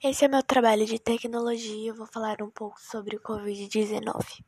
Esse é meu trabalho de tecnologia, eu vou falar um pouco sobre o Covid-19.